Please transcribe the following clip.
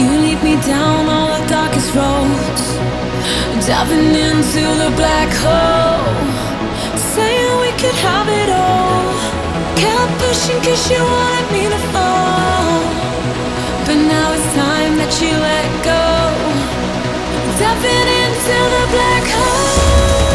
You lead me down all the darkest roads, diving into the black hole. Saying we could have it all. Kept pushing cause you wanted me to fall. But now it's time that you let go, diving into the black hole.